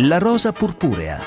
La rosa purpurea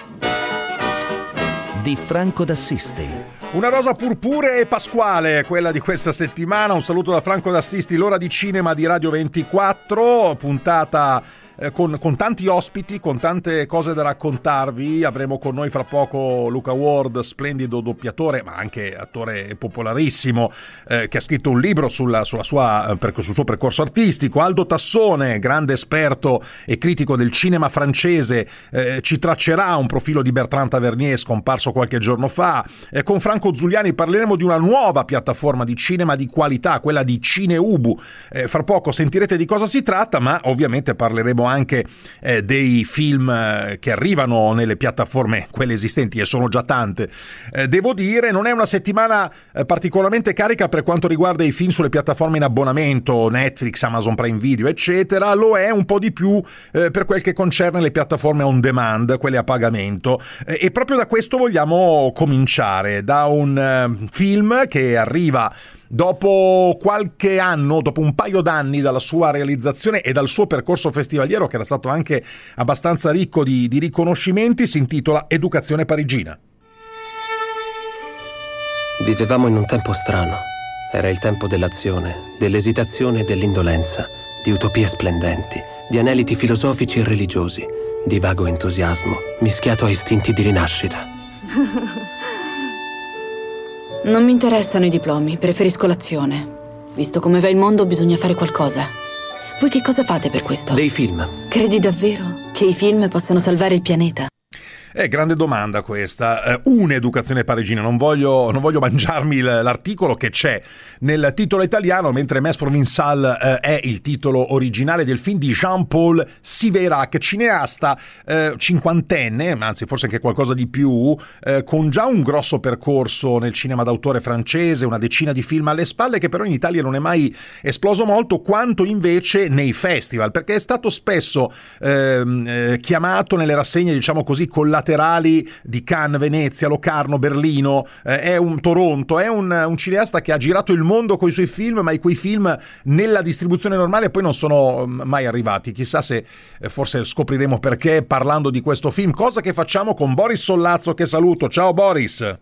di Franco d'Assisti. Una rosa purpurea e pasquale, quella di questa settimana. Un saluto da Franco d'Assisti, l'ora di cinema di Radio 24, puntata eh, con, con, tanti ospiti, con tante cose da raccontarvi. Avremo con noi fra poco Luca Ward, splendido doppiatore, ma anche attore popolarissimo, eh, che ha scritto un libro sulla, sulla sua, eh, sul suo percorso artistico. Aldo Tassone, grande esperto e critico del cinema francese, eh, ci traccerà un profilo di Bertrand Tavernier scomparso qualche giorno fa. Eh, con Franco Zuliani parleremo di una nuova piattaforma di cinema di qualità, quella di Cineubu. Eh, fra poco sentirete di cosa si tratta, ma ovviamente parleremo anche eh, dei film eh, che arrivano nelle piattaforme, quelle esistenti, e sono già tante. Eh, devo dire, non è una settimana eh, particolarmente carica per quanto riguarda i film sulle piattaforme in abbonamento, Netflix, Amazon Prime Video, eccetera, lo è un po' di più eh, per quel che concerne le piattaforme on demand, quelle a pagamento. E proprio da questo vogliamo cominciare, da un film che arriva Dopo qualche anno, dopo un paio d'anni dalla sua realizzazione e dal suo percorso festivaliero, che era stato anche abbastanza ricco di, di riconoscimenti, si intitola Educazione parigina. Vivevamo in un tempo strano. Era il tempo dell'azione, dell'esitazione e dell'indolenza, di utopie splendenti, di aneliti filosofici e religiosi, di vago entusiasmo mischiato a istinti di rinascita. Non mi interessano i diplomi, preferisco l'azione. Visto come va il mondo, bisogna fare qualcosa. Voi che cosa fate per questo? Dei film. Credi davvero che i film possano salvare il pianeta? Eh, grande domanda questa. Eh, un'educazione parigina. Non voglio, non voglio mangiarmi l'articolo che c'è nel titolo italiano, mentre Mes Provincial eh, è il titolo originale del film di Jean-Paul Siverac, cineasta eh, cinquantenne, anzi forse anche qualcosa di più, eh, con già un grosso percorso nel cinema d'autore francese, una decina di film alle spalle, che però in Italia non è mai esploso molto, quanto invece nei festival, perché è stato spesso ehm, eh, chiamato nelle rassegne, diciamo così, la laterali di Cannes, Venezia, Locarno, Berlino, eh, è un Toronto, è un, un, cineasta che ha girato il mondo con i suoi film, ma i cui film nella distribuzione normale poi non sono mm, mai arrivati. Chissà se eh, forse scopriremo perché parlando di questo film, cosa che facciamo con Boris Sollazzo che saluto. Ciao Boris!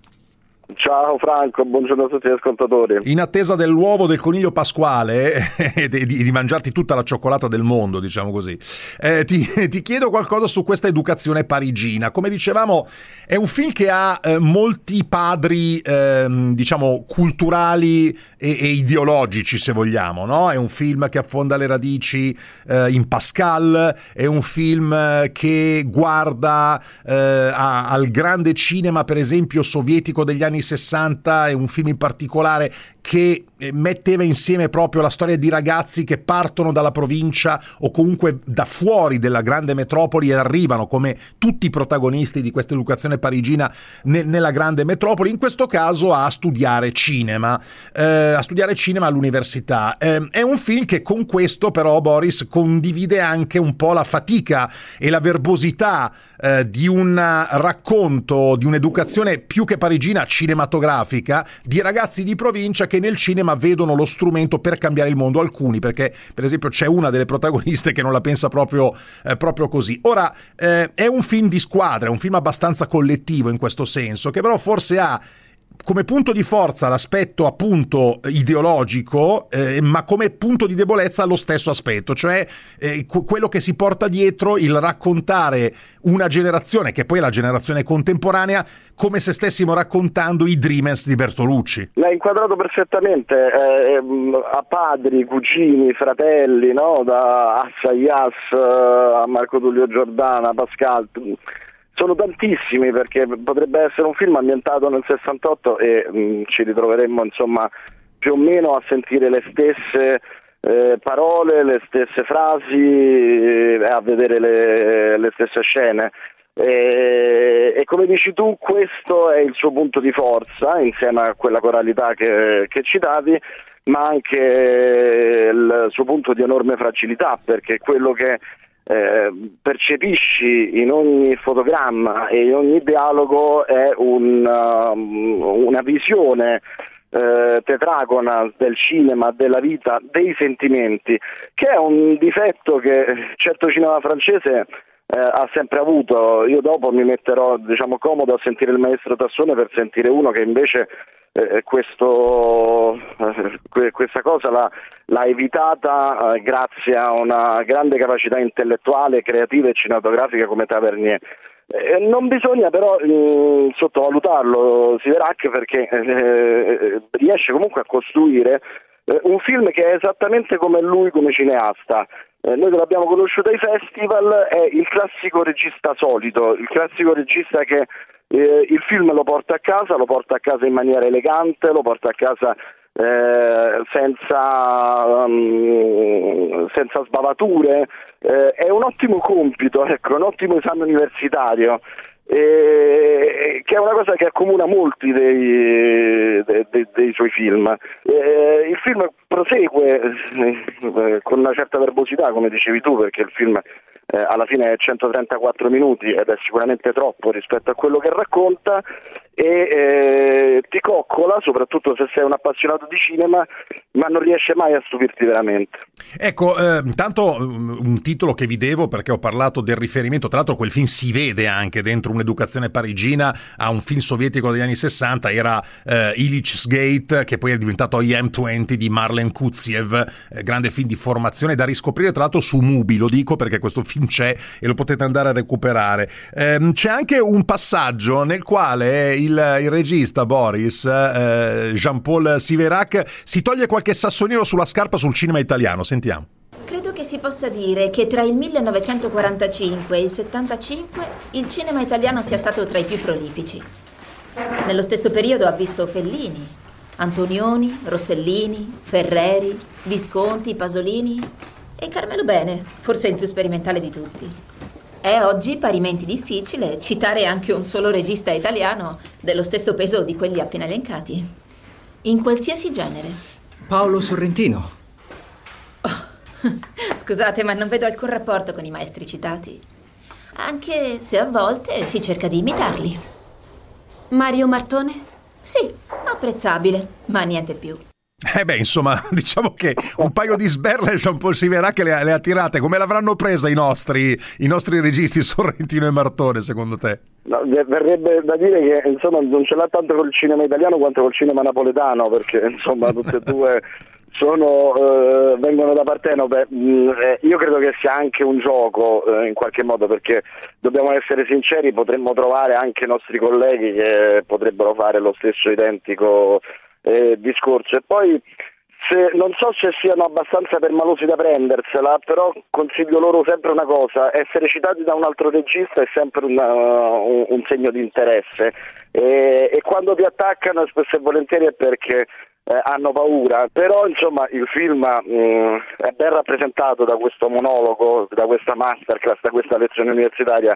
Ciao Franco, buongiorno a tutti gli ascoltatori. In attesa dell'uovo del coniglio pasquale e di, di, mangiarti tutta la cioccolata del mondo, diciamo così, eh, ti, ti, chiedo qualcosa su questa educazione parigina. Come dicevamo, è un film che ha eh, molti padri, eh, diciamo, culturali e, e, ideologici, se vogliamo, no? È un film che affonda le radici eh, in Pascal, è un film eh, che guarda eh, a, al grande cinema, per esempio, sovietico degli anni anni 60 e un film in particolare che eh, metteva insieme proprio la storia di ragazzi che partono dalla provincia o comunque da fuori della grande metropoli e arrivano come tutti i protagonisti di questa educazione parigina ne- nella grande metropoli, in questo caso a studiare cinema, eh, a studiare cinema all'università. Eh, è un film che con questo però Boris condivide anche un po' la fatica e la verbosità eh, di un racconto, di un'educazione più che parigina cinematografica di ragazzi di provincia che nel cinema vedono lo strumento per cambiare il mondo. Alcuni, perché per esempio c'è una delle protagoniste che non la pensa proprio, eh, proprio così. Ora, eh, è un film di squadra, è un film abbastanza collettivo in questo senso, che però forse ha come punto di forza l'aspetto appunto ideologico, eh, ma come punto di debolezza lo stesso aspetto, cioè eh, quello che si porta dietro il raccontare una generazione, che poi è la generazione contemporanea, come se stessimo raccontando i Dreamers di Bertolucci. L'hai inquadrato perfettamente, eh, ehm, a padri, cugini, fratelli, no? da Assayas a Marco Tullio Giordana, Pascal sono tantissimi perché potrebbe essere un film ambientato nel 68 e mh, mm, ci ritroveremmo insomma più o meno a sentire le stesse eh, parole, le stesse frasi e a vedere le, le stesse scene. E, e, come dici tu, questo è il suo punto di forza insieme a quella coralità che, che citavi, ma anche il suo punto di enorme fragilità perché quello che eh, percepisci in ogni fotogramma e in ogni dialogo è un, um, una visione eh, tetragona del cinema, della vita, dei sentimenti, che è un difetto che certo cinema francese eh, ha sempre avuto. Io dopo mi metterò diciamo, comodo a sentire il maestro Tassone per sentire uno che invece eh, questo, eh, questa cosa l'ha, l'ha evitata eh, grazie a una grande capacità intellettuale, creativa e cinematografica come Tavernier. Eh, non bisogna però eh, sottovalutarlo Siverac perché eh, riesce comunque a costruire un film che è esattamente come lui come cineasta. noi che l'abbiamo conosciuto ai festival è il classico regista solito, il classico regista che eh, il film lo porta a casa, lo porta a casa in maniera elegante, lo porta a casa eh, senza, um, senza, sbavature, eh, è un ottimo compito, ecco, un ottimo esame universitario. Eh, che è una cosa che accomuna molti dei, dei, dei, dei suoi film. Eh, il film prosegue eh, con una certa verbosità, come dicevi tu, perché il film eh, alla fine è 134 minuti ed è sicuramente troppo rispetto a quello che racconta e eh, ti coccola, soprattutto se sei un appassionato di cinema, ma non riesce mai a stupirti veramente. Ecco, eh, intanto un titolo che vi devo perché ho parlato del riferimento, tra l'altro quel film si vede anche dentro un'educazione parigina a un film sovietico degli anni 60, era eh, Illich's Gate, che poi è diventato IM-20 di Marlen Kuziev, eh, grande film di formazione da riscoprire tra l'altro su Mubi, lo dico perché questo film c'è e lo potete andare a recuperare. Eh, c'è anche un passaggio nel quale il, il regista Boris, eh, Jean-Paul Siverac, si toglie qualche sassonino sulla scarpa sul cinema italiano. Sentiamo. Credo che si possa dire che tra il 1945 e il 75 il cinema italiano sia stato tra i più prolifici. Nello stesso periodo ha visto Fellini, Antonioni, Rossellini, Ferreri, Visconti, Pasolini e Carmelo Bene, forse il più sperimentale di tutti. È oggi parimenti difficile citare anche un solo regista italiano dello stesso peso di quelli appena elencati, in qualsiasi genere. Paolo Sorrentino. Oh, scusate, ma non vedo alcun rapporto con i maestri citati, anche se a volte si cerca di imitarli. Mario Martone? Sì, apprezzabile, ma niente più. Eh beh, insomma, diciamo che un paio di sberle Jean-Paul Siverac le, le ha tirate. Come l'avranno presa i nostri, i nostri registi Sorrentino e Martone, secondo te? No, verrebbe da dire che insomma, non ce l'ha tanto col cinema italiano quanto col cinema napoletano, perché insomma tutte e due sono, eh, vengono da Partenopè. Mm, eh, io credo che sia anche un gioco eh, in qualche modo, perché dobbiamo essere sinceri, potremmo trovare anche i nostri colleghi che potrebbero fare lo stesso identico eh, discorso. E poi se, non so se siano abbastanza permalosi da prendersela, però consiglio loro sempre una cosa, essere citati da un altro regista è sempre una, un, un, segno di interesse e, e, quando ti attaccano spesso e volentieri è perché eh, hanno paura, però insomma il film mh, mm, è ben rappresentato da questo monologo, da questa masterclass, da questa lezione universitaria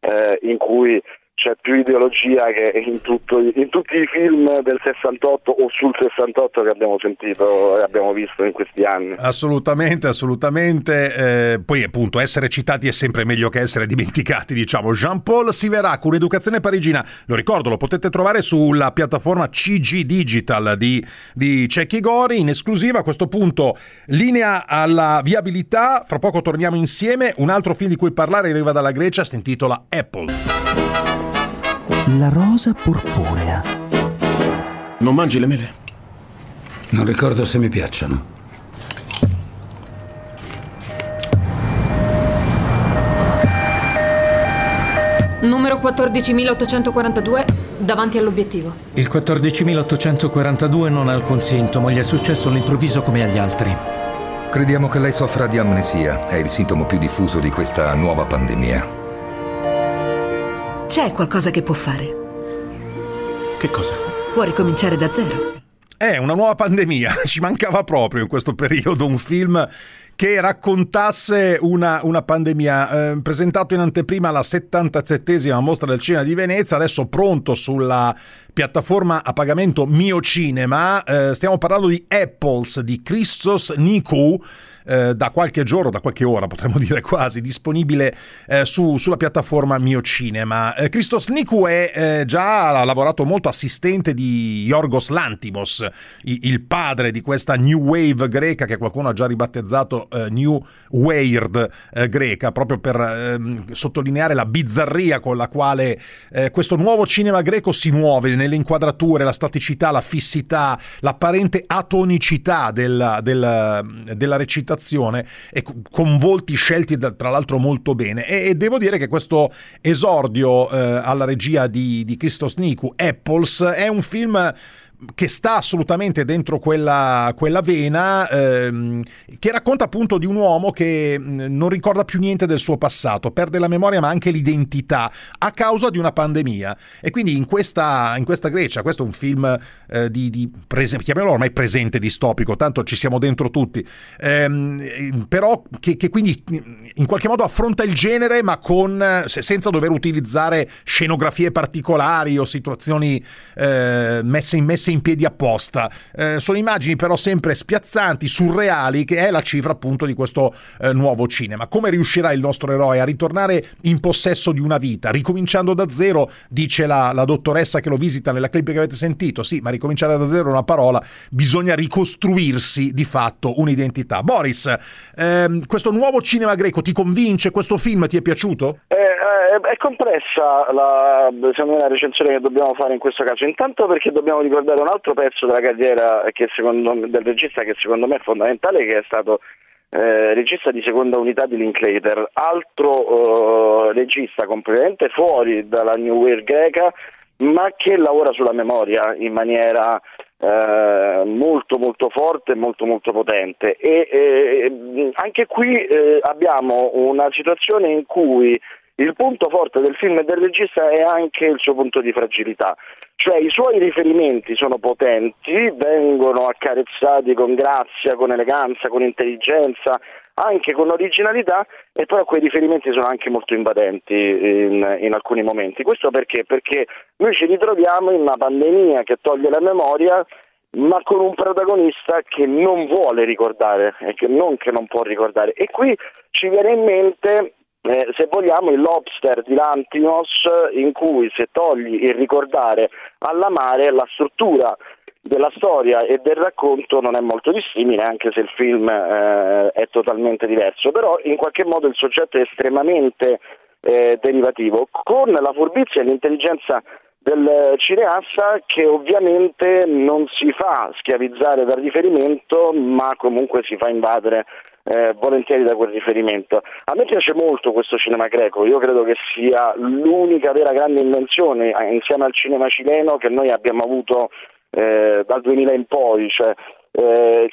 eh, in cui c'è più ideologia che in, tutto, in, tutti i film del 68 o sul 68 che abbiamo sentito e abbiamo visto in questi anni. Assolutamente, assolutamente. Eh, poi appunto essere citati è sempre meglio che essere dimenticati, diciamo. Jean-Paul Siverac, un'educazione parigina, lo ricordo, lo potete trovare sulla piattaforma CG Digital di, di Cecchi Gori, in esclusiva a questo punto linea alla viabilità, fra poco torniamo insieme, un altro film di cui parlare arriva dalla Grecia, si intitola Apple. La rosa purpurea. Non mangi le mele? Non ricordo se mi piacciono. Numero 14842, davanti all'obiettivo. Il 14842 non ha alcun sintomo, gli è successo all'improvviso come agli altri. Crediamo che lei soffra di amnesia, è il sintomo più diffuso di questa nuova pandemia. C'è qualcosa che può fare. Che cosa? Può ricominciare da zero. È una nuova pandemia, ci mancava proprio in questo periodo un film che raccontasse una, una pandemia. Eh, presentato in anteprima alla 77esima mostra del cinema di Venezia, adesso pronto sulla piattaforma a pagamento Mio Cinema. Eh, stiamo parlando di Apples di Christos Nikou eh, da qualche giorno, da qualche ora potremmo dire quasi, disponibile eh, su, sulla piattaforma Mio Cinema. Eh, Christos Niku è eh, già lavorato molto assistente di Yorgos Lantimos, il, il, padre di questa New Wave greca che qualcuno ha già ribattezzato eh, New Weird greca, proprio per ehm, sottolineare la bizzarria con la quale questo nuovo cinema greco si muove nelle inquadrature, la staticità, la fissità, l'apparente atonicità della, della, della recitazione e con volti scelti da, tra l'altro molto bene. E, e, devo dire che questo esordio eh, alla regia di, di Christos Niku, Apples, è un film che sta assolutamente dentro quella, quella vena, ehm, che racconta appunto di un uomo che non ricorda più niente del suo passato, perde la memoria ma anche l'identità a causa di una pandemia. E quindi in questa, in questa Grecia, questo è un film eh, di, di prese- chiamiamolo ormai presente distopico, tanto ci siamo dentro tutti, ehm, però che, che, quindi in qualche modo affronta il genere ma con, senza dover utilizzare scenografie particolari o situazioni eh, messe in messe in piedi apposta. Eh, sono immagini però sempre spiazzanti, surreali, che è la cifra appunto di questo eh, nuovo cinema. Come riuscirà il nostro eroe a ritornare in possesso di una vita, ricominciando da zero, dice la, la dottoressa che lo visita nella clip che avete sentito. Sì, ma ricominciare da zero è una parola, bisogna ricostruirsi di fatto un'identità. Boris, ehm, questo nuovo cinema greco ti convince? Questo film ti è piaciuto? Eh, è complessa la, me, la recensione che dobbiamo fare in questo caso, intanto perché dobbiamo ricordare un altro pezzo della carriera me, del regista che secondo me è fondamentale, che è stato eh, regista di seconda unità di Linklater, altro eh, regista completamente fuori dalla New Wave greca, ma che lavora sulla memoria in maniera eh, molto molto forte e molto molto potente. E, eh, anche qui eh, abbiamo una situazione in cui il punto forte del film e del regista è anche il suo punto di fragilità, cioè i suoi riferimenti sono potenti, vengono accarezzati con grazia, con eleganza, con intelligenza, anche con originalità, e però quei riferimenti sono anche molto invadenti in, in alcuni momenti. Questo perché? Perché noi ci ritroviamo in una pandemia che toglie la memoria ma con un protagonista che non vuole ricordare e che non che non può ricordare. E qui ci viene in mente eh, se vogliamo il lobster di Lantimos in cui se togli il ricordare all'amare la struttura della storia e del racconto non è molto dissimile anche se il film eh, è totalmente diverso. Però in qualche modo il soggetto è estremamente eh, derivativo con la furbizia e l'intelligenza del cineasta che ovviamente non si fa schiavizzare dal riferimento ma comunque si fa invadere eh, volentieri da quel riferimento. A me piace molto questo cinema greco, io credo che sia l'unica vera grande invenzione eh, insieme al cinema cileno che noi abbiamo avuto eh, dal 2000 in poi, cioè, eh,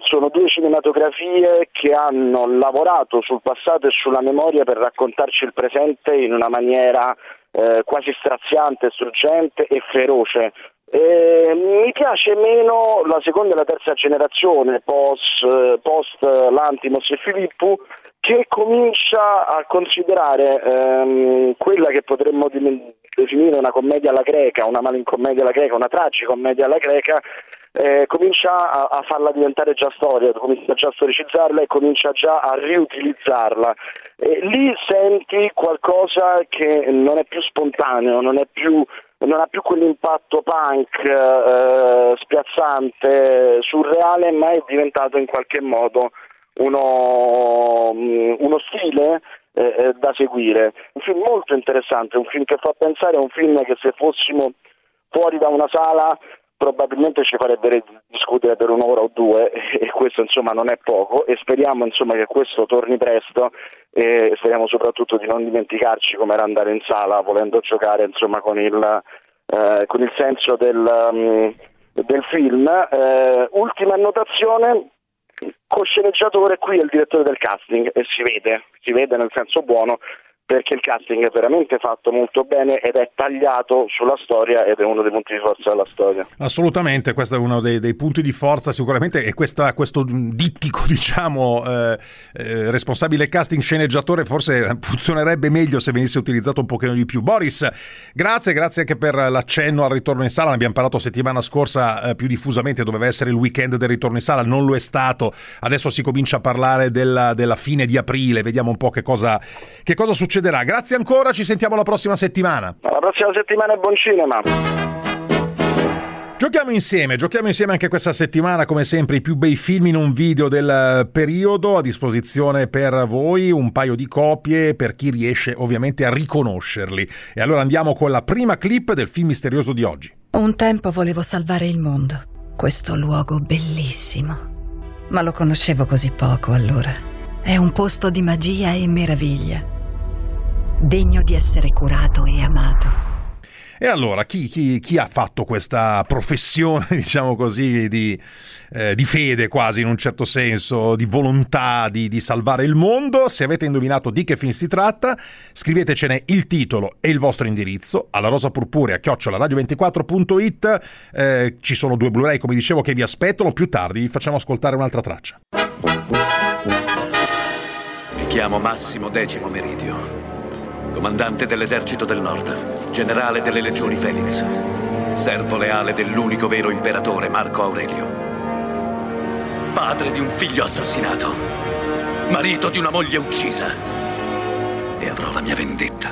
sono due cinematografie che hanno lavorato sul passato e sulla memoria per raccontarci il presente in una maniera eh, quasi straziante, struggente e feroce. Eh, mi piace meno la seconda e la terza generazione post, post Lantimos e Filippo che comincia a considerare ehm, quella che potremmo definire una commedia alla greca, una malincommedia alla greca, una tragicommedia alla greca, eh, comincia a, a, farla diventare già storia, comincia già a storicizzarla e comincia già a riutilizzarla. E lì senti qualcosa che non è più spontaneo, non è più non ha più quell'impatto punk eh, spiazzante, surreale, ma è diventato in qualche modo uno, mm, uno stile eh, eh, da seguire. Un film molto interessante, un film che fa pensare, un film che se fossimo fuori da una sala probabilmente ci farebbe discutere per un'ora o due e questo insomma non è poco e speriamo insomma che questo torni presto e speriamo soprattutto di non dimenticarci come era andare in sala volendo giocare insomma con il, eh, con il senso del, um, del film. Eh, ultima annotazione, co-sceneggiatore qui è il direttore del casting e si vede, si vede nel senso buono perché il casting è veramente fatto molto bene ed è tagliato sulla storia ed è uno dei punti di forza della storia. Assolutamente, questo è uno dei, dei punti di forza sicuramente e questa, questo dittico, diciamo, eh, eh, responsabile casting sceneggiatore forse funzionerebbe meglio se venisse utilizzato un pochino di più. Boris, grazie, grazie anche per l'accenno al ritorno in sala, ne abbiamo parlato settimana scorsa eh, più diffusamente, doveva essere il weekend del ritorno in sala, non lo è stato, adesso si comincia a parlare della, della fine di aprile, vediamo un po' che cosa, che cosa succede succederà. Grazie ancora, ci sentiamo la prossima settimana. Alla prossima settimana e buon cinema. Giochiamo insieme, giochiamo insieme anche questa settimana, come sempre, i più bei film in un video del periodo a disposizione per voi, un paio di copie per chi riesce ovviamente a riconoscerli. E allora andiamo con la prima clip del film misterioso di oggi. Un tempo volevo salvare il mondo, questo luogo bellissimo. Ma lo conoscevo così poco allora. È un posto di magia e meraviglia degno di essere curato e amato. E allora, chi, chi, chi, ha fatto questa professione, diciamo così, di, eh, di, fede quasi in un certo senso, di volontà di, di, salvare il mondo? Se avete indovinato di che film si tratta, scrivetecene il titolo e il vostro indirizzo alla rosa purpurea chiocciolaradio24.it. Eh, ci sono due Blu-ray, come dicevo, che vi aspettano. Più tardi vi facciamo ascoltare un'altra traccia. Mi chiamo Massimo Decimo Meridio comandante dell'esercito del nord, generale delle legioni Felix, servo leale dell'unico vero imperatore Marco Aurelio, padre di un figlio assassinato, marito di una moglie uccisa e avrò la mia vendetta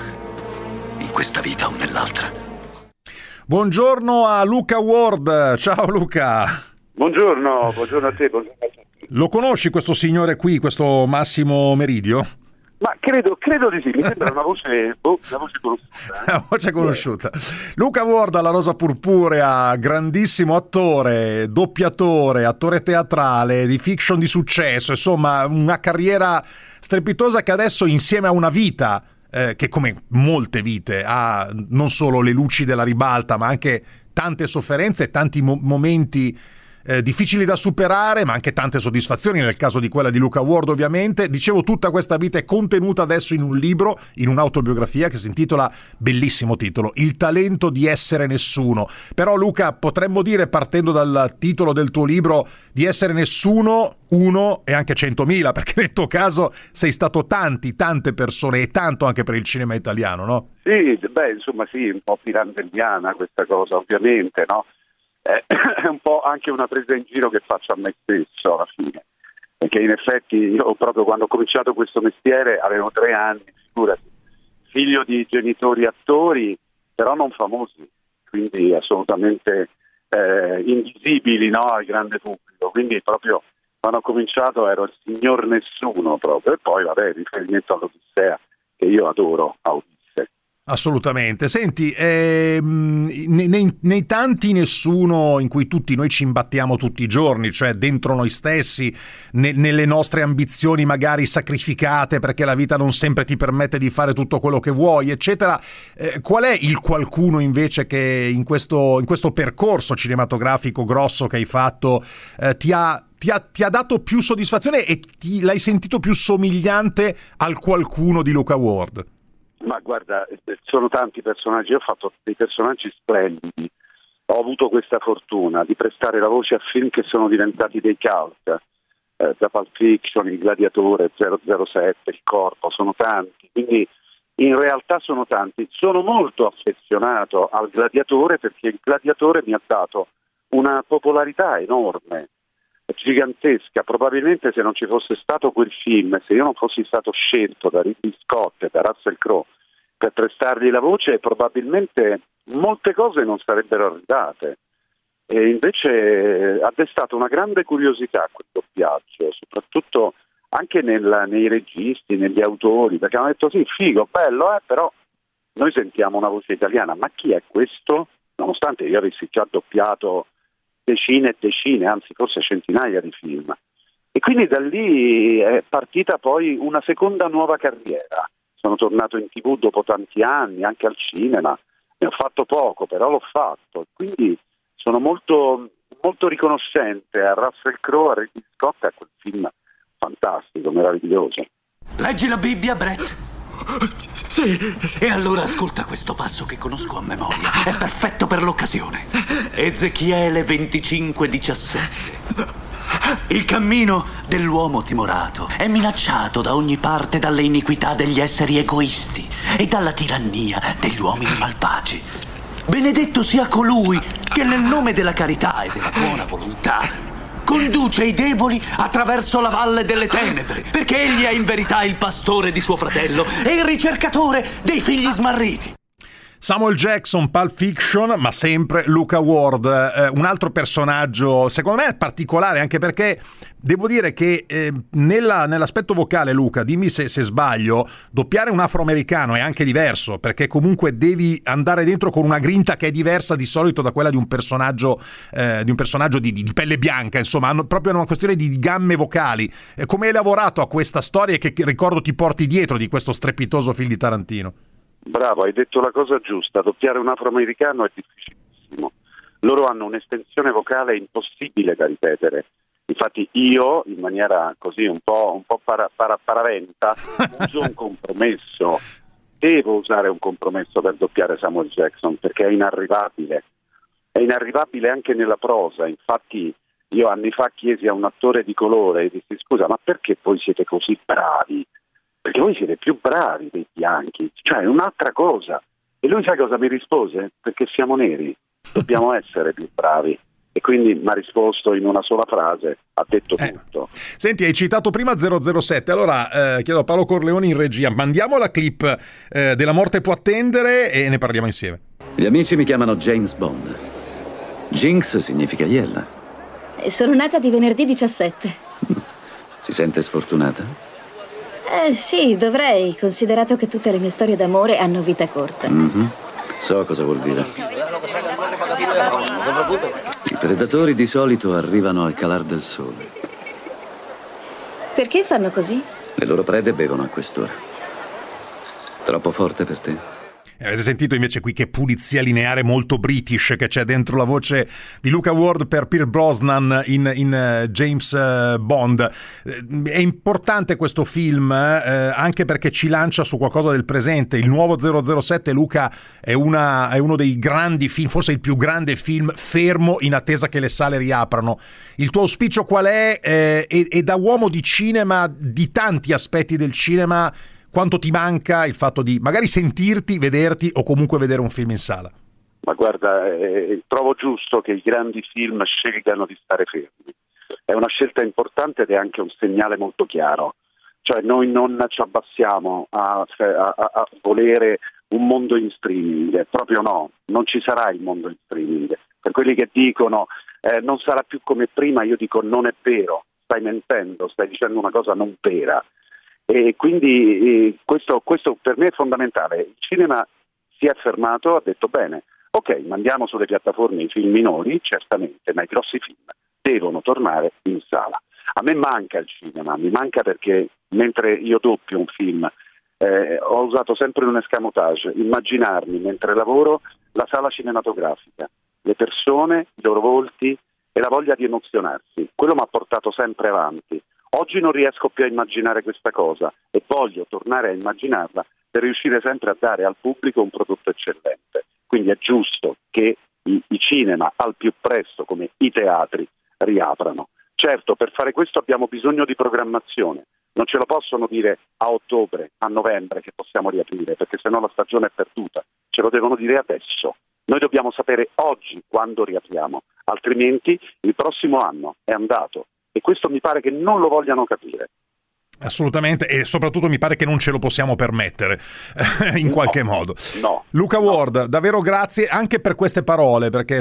in questa vita o nell'altra. Buongiorno a Luca Ward, ciao Luca. Buongiorno, buongiorno a te, buongiorno a te. Lo conosci questo signore qui, questo Massimo Meridio? Ma credo, credo, di sì, mi sembra una voce, boh, una voce conosciuta. Eh? Voce conosciuta. Luca Vorda, La Rosa Purpurea, grandissimo attore, doppiatore, attore teatrale, di fiction di successo, insomma una carriera strepitosa che adesso insieme a una vita eh, che come molte vite ha non solo le luci della ribalta ma anche tante sofferenze e tanti mo- momenti eh, difficili da superare, ma anche tante soddisfazioni, nel caso di quella di Luca Ward ovviamente. Dicevo, tutta questa vita è contenuta adesso in un libro, in un'autobiografia che si intitola, bellissimo titolo, Il talento di essere nessuno. Però Luca, potremmo dire, partendo dal titolo del tuo libro, di essere nessuno, uno e anche centomila, perché nel tuo caso sei stato tanti, tante persone e tanto anche per il cinema italiano, no? Sì, beh, insomma sì, un po' pirandelliana questa cosa, ovviamente, no? è un po' anche una presa in giro che faccio a me stesso alla fine. Perché in effetti io proprio quando ho cominciato questo mestiere avevo tre anni, figurati, figlio di genitori attori, però non famosi, quindi assolutamente eh, invisibili no, al grande pubblico. Quindi proprio quando ho cominciato ero il signor nessuno proprio. E poi vabbè, riferimento all'Odissea, che io adoro, Audi Assolutamente. Senti, ehm, nei, nei, tanti nessuno in cui tutti noi ci imbattiamo tutti i giorni, cioè dentro noi stessi, ne, nelle nostre ambizioni magari sacrificate perché la vita non sempre ti permette di fare tutto quello che vuoi, eccetera, eh, qual è il qualcuno invece che in questo, in questo, percorso cinematografico grosso che hai fatto eh, ti ha ti ha, ti ha, dato più soddisfazione e ti, l'hai sentito più somigliante al qualcuno di Luca Ward? Ma guarda, sono tanti personaggi, io ho fatto dei personaggi splendidi, ho avuto questa fortuna di prestare la voce a film che sono diventati dei cult, eh, da Pulp Fiction, Il Gladiatore, 007, Il Corpo, sono tanti, quindi in realtà sono tanti. Sono molto affezionato al Gladiatore perché il Gladiatore mi ha dato una popolarità enorme gigantesca. Probabilmente se non ci fosse stato quel film, se io non fossi stato scelto da Ridley Scott e da Russell Crowe per prestargli la voce, probabilmente molte cose non sarebbero arrivate. E invece ha destato una grande curiosità quel doppiaggio, soprattutto anche nel, nei registi, negli autori, perché hanno detto sì, figo, bello, eh, però noi sentiamo una voce italiana, ma chi è questo? Nonostante io avessi già doppiato decine e decine, anzi forse centinaia di film. E quindi da lì è partita poi una seconda nuova carriera. Sono tornato in tv dopo tanti anni, anche al cinema, ne ho fatto poco, però l'ho fatto. Quindi sono molto, molto riconoscente a Russell Crowe, a Ridley Scott e a quel film fantastico, meraviglioso. Leggi la Bibbia, Brett. Sì, E allora ascolta questo passo che conosco a memoria. È perfetto per l'occasione. Ezechiele 25:17. Il cammino dell'uomo timorato è minacciato da ogni parte dalle iniquità degli esseri egoisti e dalla tirannia degli uomini malvagi. Benedetto sia colui che nel nome della carità e della buona volontà conduce i deboli attraverso la valle delle tenebre, perché egli è in verità il pastore di suo fratello e il ricercatore dei figli smarriti. Samuel Jackson, Pulp Fiction, ma sempre Luca Ward, eh, un altro personaggio secondo me particolare anche perché devo dire che eh, nella, nell'aspetto vocale Luca, dimmi se, se, sbaglio, doppiare un afroamericano è anche diverso perché comunque devi andare dentro con una grinta che è diversa di solito da quella di un personaggio, eh, di, un personaggio di, di, di, pelle bianca, insomma, hanno proprio una questione di, gamme vocali. come hai lavorato a questa storia che ricordo ti porti dietro di questo strepitoso film di Tarantino? Bravo, hai detto la cosa giusta, doppiare un afroamericano è difficilissimo. Loro hanno un'estensione vocale impossibile da ripetere. Infatti io, in maniera così un po', un po para, para, paraventa, uso un compromesso. Devo usare un compromesso per doppiare Samuel Jackson perché è inarrivabile. È inarrivabile anche nella prosa. Infatti io anni fa chiesi a un attore di colore e dissi scusa ma perché voi siete così bravi? Perché voi siete più bravi dei bianchi, cioè è un'altra cosa. E lui sa cosa mi rispose? Perché siamo neri, dobbiamo essere più bravi. E quindi mi ha risposto in una sola frase, ha detto eh. tutto. Senti, hai citato prima 007, allora eh, chiedo a Paolo Corleone in regia, mandiamo la clip eh, della morte può attendere e ne parliamo insieme. Gli amici mi chiamano James Bond. Jinx significa iella. Sono nata di venerdì 17. Si sente sfortunata? Eh sì, dovrei, considerato che tutte le mie storie d'amore hanno vita corta. Mm-hmm. So cosa vuol dire. I predatori di solito arrivano al calar del sole. Perché fanno così? Le loro prede bevono a quest'ora. Troppo forte per te? Avete sentito invece qui che pulizia lineare molto british che c'è dentro la voce di Luca Ward per Pierre Brosnan in, in uh, James uh, Bond. Uh, è importante questo film anche perché ci lancia su qualcosa del presente. Il nuovo 007 Luca è, una, è uno dei grandi film, forse il più grande film fermo in attesa che le sale riaprano. Il tuo auspicio qual è? e, e da uomo di cinema, di tanti aspetti del cinema, quanto ti manca il fatto di magari sentirti, vederti o comunque vedere un film in sala? Ma guarda, eh, trovo giusto che i grandi film scelgano di stare fermi. È una scelta importante ed è anche un segnale molto chiaro. Cioè noi non ci abbassiamo a, a, a volere un mondo in streaming, proprio no, non ci sarà il mondo in streaming. Per quelli che dicono eh, non sarà più come prima, io dico non è vero, stai mentendo, stai dicendo una cosa non vera. E quindi eh, questo, questo, per me è fondamentale. Il cinema si è fermato, ha detto bene, ok, mandiamo sulle piattaforme i film minori, certamente, ma i grossi film devono tornare in sala. A me manca il cinema, mi manca perché mentre io doppio un film eh, ho usato sempre un escamotage, immaginarmi mentre lavoro la sala cinematografica, le persone, i loro volti e la voglia di emozionarsi. Quello mi ha portato sempre avanti. Oggi non riesco più a immaginare questa cosa e voglio tornare a immaginarla per riuscire sempre a dare al pubblico un prodotto eccellente. Quindi è giusto che i, i cinema al più presto, come i teatri, riaprano. Certo, per fare questo abbiamo bisogno di programmazione. Non ce lo possono dire a ottobre, a novembre che possiamo riaprire, perché sennò la stagione è perduta. Ce lo devono dire adesso. Noi dobbiamo sapere oggi quando riapriamo, altrimenti il prossimo anno è andato e questo mi pare che non lo vogliano capire. Assolutamente, e soprattutto mi pare che non ce lo possiamo permettere in qualche no, modo. No, Luca Ward, no. davvero grazie anche per queste parole, perché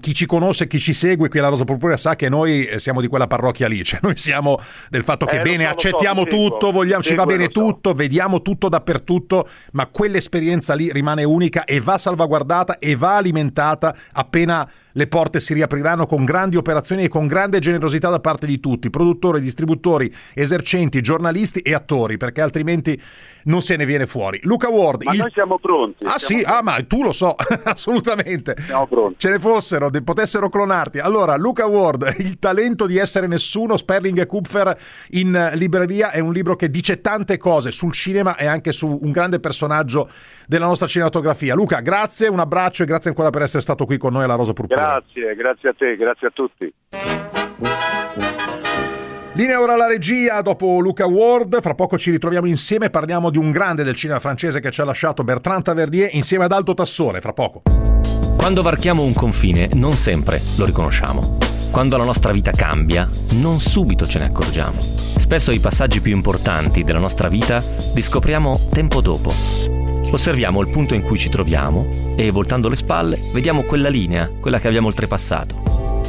chi ci conosce, chi ci segue qui alla Rosa Purpurea sa che noi eh, siamo di quella parrocchia lì, cioè noi siamo del fatto che eh, bene, so, accettiamo so, tutto, seguo, vogliamo, ci va bene so. tutto, vediamo tutto dappertutto, ma quell'esperienza lì rimane unica e va salvaguardata e va alimentata appena le porte si riapriranno con grandi operazioni e con grande generosità da parte di tutti, produttori, distributori, esercenti, giornalisti e attori, perché altrimenti non se ne viene fuori. Luca Ward. Ma il... noi siamo pronti. Ah siamo sì, pronti. ah ma tu lo so, assolutamente. Siamo pronti. Ce ne fossero, de- potessero clonarti. Allora, Luca Ward, Il talento di essere nessuno, Sperling e Kupfer in libreria, è un libro che dice tante cose sul cinema e anche su un grande personaggio della nostra cinematografia. Luca, grazie, un abbraccio e grazie ancora per essere stato qui con noi alla Rosa Purpura. Grazie, grazie a te, grazie a tutti. Linea ora alla regia dopo Luca Ward, fra poco ci ritroviamo insieme, parliamo di un grande del cinema francese che ci ha lasciato Bertrand Tavernier insieme ad Aldo Tassone, fra poco. Quando varchiamo un confine non sempre lo riconosciamo. Quando la nostra vita cambia, non subito ce ne accorgiamo. Spesso i passaggi più importanti della nostra vita li scopriamo tempo dopo. Osserviamo il punto in cui ci troviamo e, voltando le spalle, vediamo quella linea, quella che abbiamo oltrepassato.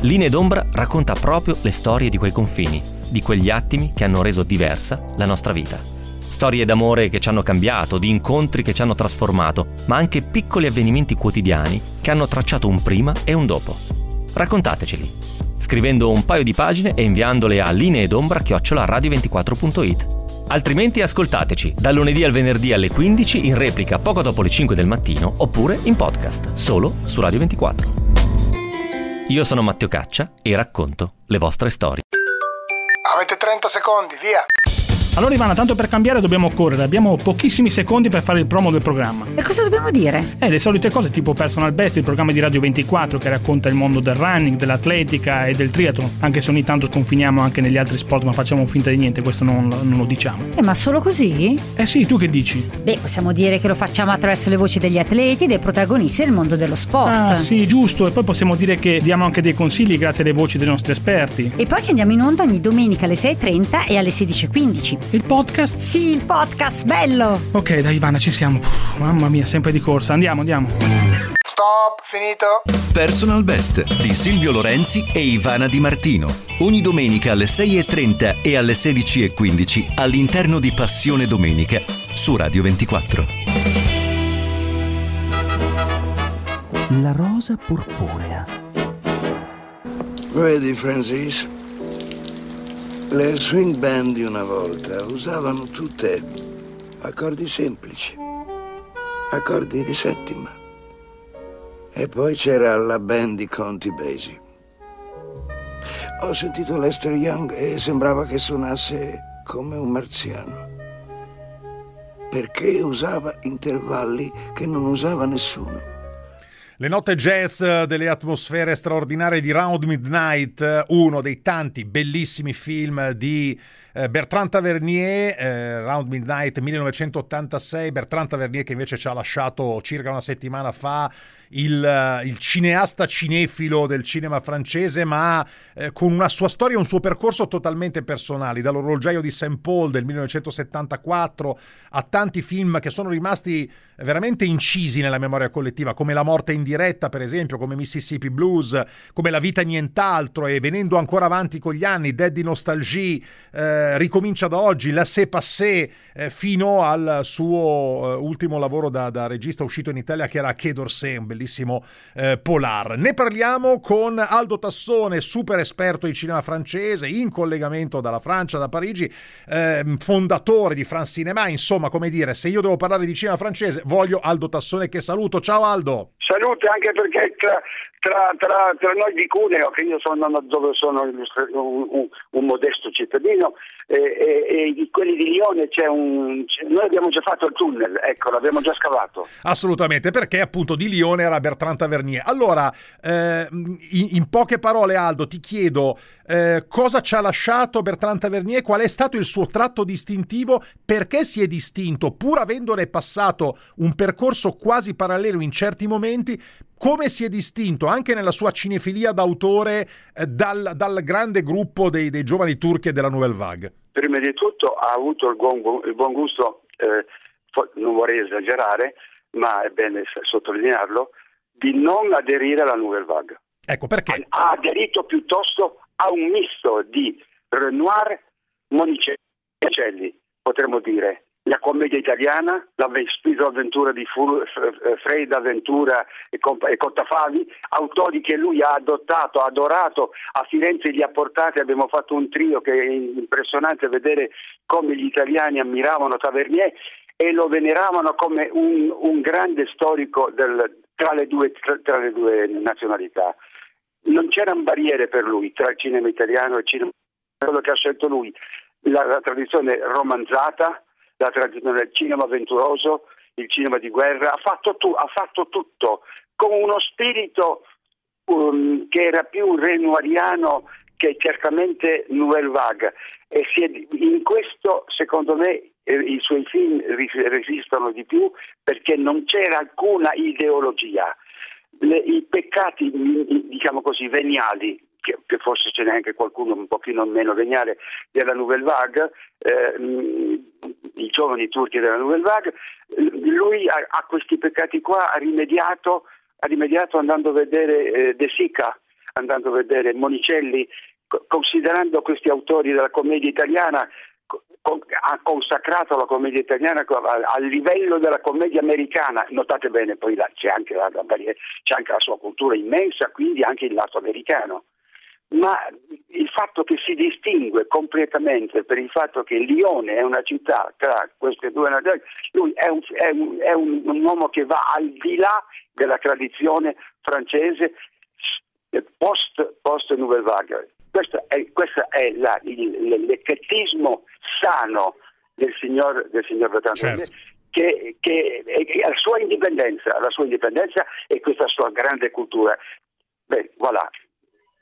Linee d'ombra racconta proprio le storie di quei confini, di quegli attimi che hanno reso diversa la nostra vita. Storie d'amore che ci hanno cambiato, di incontri che ci hanno trasformato, ma anche piccoli avvenimenti quotidiani che hanno tracciato un prima e un dopo. Raccontateceli, scrivendo un paio di pagine e inviandole a lineedombra-radio24.it. Altrimenti ascoltateci dal lunedì al venerdì alle 15 in replica poco dopo le 5 del mattino oppure in podcast solo su Radio 24. Io sono Matteo Caccia e racconto le vostre storie. Avete 30 secondi, via. Allora Ivana, tanto per cambiare dobbiamo correre, abbiamo pochissimi secondi per fare il promo del programma. E cosa dobbiamo dire? Eh, le solite cose tipo Personal Best, il programma di Radio 24 che racconta il mondo del running, dell'atletica e del triathlon, anche se ogni tanto sconfiniamo anche negli altri sport ma facciamo finta di niente, questo non, non lo diciamo. Eh, ma solo così? Eh sì, tu che dici? Beh, possiamo dire che lo facciamo attraverso le voci degli atleti, dei protagonisti del mondo dello sport. Ah sì, giusto, e poi possiamo dire che diamo anche dei consigli grazie alle voci dei nostri esperti. E poi che andiamo in onda ogni domenica alle 6.30 e alle 16.15. Il podcast? Sì, il podcast, bello! Ok, dai Ivana, ci siamo. Puh, mamma mia, sempre di corsa. Andiamo, andiamo. Stop, finito. Personal Best di Silvio Lorenzi e Ivana Di Martino. Ogni domenica alle 6.30 e alle 16.15 all'interno di Passione Domenica su Radio 24. La rosa purpurea. Vedi, Francis, le swing band di una volta usavano tutte accordi semplici, accordi di settima. E poi c'era la band di Conti Basie. Ho sentito Lester Young e sembrava che suonasse come un marziano. Perché usava intervalli che non usava nessuno. Le note jazz delle atmosfere straordinarie di Round Midnight, uno dei tanti bellissimi film di eh, Bertrand Tavernier, eh, Round Midnight 1986, Bertrand Tavernier che invece ci ha lasciato circa una settimana fa il, il cineasta cinefilo del cinema francese, ma eh, con una sua storia e un suo percorso totalmente personali, dall'orologiaio di St. Paul del 1974 a tanti film che sono rimasti veramente incisi nella memoria collettiva, come La morte in diretta, per esempio, come Mississippi Blues, come La vita nient'altro, e venendo ancora avanti con gli anni, Dead di Nostalgie, eh, ricomincia da oggi, La Se Passé, eh, fino al suo eh, ultimo lavoro da, da, regista uscito in Italia, che era Quai d'Orsay, un bellissimo eh, polar. Ne parliamo con Aldo Tassone, super esperto di cinema francese, in collegamento dalla Francia, da Parigi, ehm, fondatore di France Cinema, insomma, come dire, se io devo parlare di cinema francese, voglio Aldo Tassone che saluto. Ciao Aldo! Salute anche perché tra, tra, tra, tra noi di Cuneo, che io sono dove sono un, un, un modesto cittadino, e, e, e, quelli di Lione c'è un. C'è, noi abbiamo già fatto il tunnel, ecco, l'abbiamo già scavato. Assolutamente, perché appunto di Lione era Bertrand Tavernier. Allora, eh, in, in, poche parole, Aldo, ti chiedo eh, cosa ci ha lasciato Bertrand Tavernier, qual è stato il suo tratto distintivo, perché si è distinto, pur avendone passato un percorso quasi parallelo in certi momenti, come si è distinto anche nella sua cinefilia d'autore eh, dal, dal, grande gruppo dei, dei, giovani turchi e della Nouvelle Vague? Prima di tutto ha avuto il buon, il buon gusto, eh, non vorrei esagerare, ma è bene sottolinearlo, di non aderire alla Nouvelle Vague. Ecco perché? Ha aderito piuttosto a un misto di Renoir, Monicelli, potremmo dire, la commedia italiana, la spirito avventura di Fu- F- Fred Avventura e, comp- e Cottafavi, autori che lui ha adottato, ha adorato, a Firenze li ha portati, abbiamo fatto un trio che è impressionante vedere come gli italiani ammiravano Tavernier e lo veneravano come un, un grande storico del, tra, le due, tra, tra le due nazionalità. Non c'erano barriere per lui tra il cinema italiano e il cinema quello che ha scelto lui, la, la tradizione romanzata, la tradizione del cinema avventuroso, il cinema di guerra, ha fatto, tu, ha fatto tutto con uno spirito um, che era più renoiriano che certamente Nouvelle Vague e in questo secondo me eh, i suoi film resistono di più perché non c'era alcuna ideologia. Le, I peccati, diciamo così, veniali che, che, forse ce n'è anche qualcuno un pochino meno veniale della Nouvelle Vague, eh, i giovani turchi della Nouvelle Vague, lui a, a questi peccati qua ha rimediato, ha rimediato andando a vedere eh, De Sica, andando a vedere Monicelli, co- considerando questi autori della commedia italiana ha consacrato la commedia italiana al livello della commedia americana. Notate bene, poi c'è anche la, c'è anche la sua cultura immensa, quindi anche il lato americano ma il fatto che si distingue completamente per il fatto che Lione è una città tra queste due nazioni, lui è un, è, un, è un, uomo che va al di là della tradizione francese post, post Nouvelle Vague. Questo è, questo è la, il, l'eclettismo sano del signor, del signor Bertrand certo. che, che, che la sua indipendenza, la sua indipendenza e questa sua grande cultura. Beh, voilà,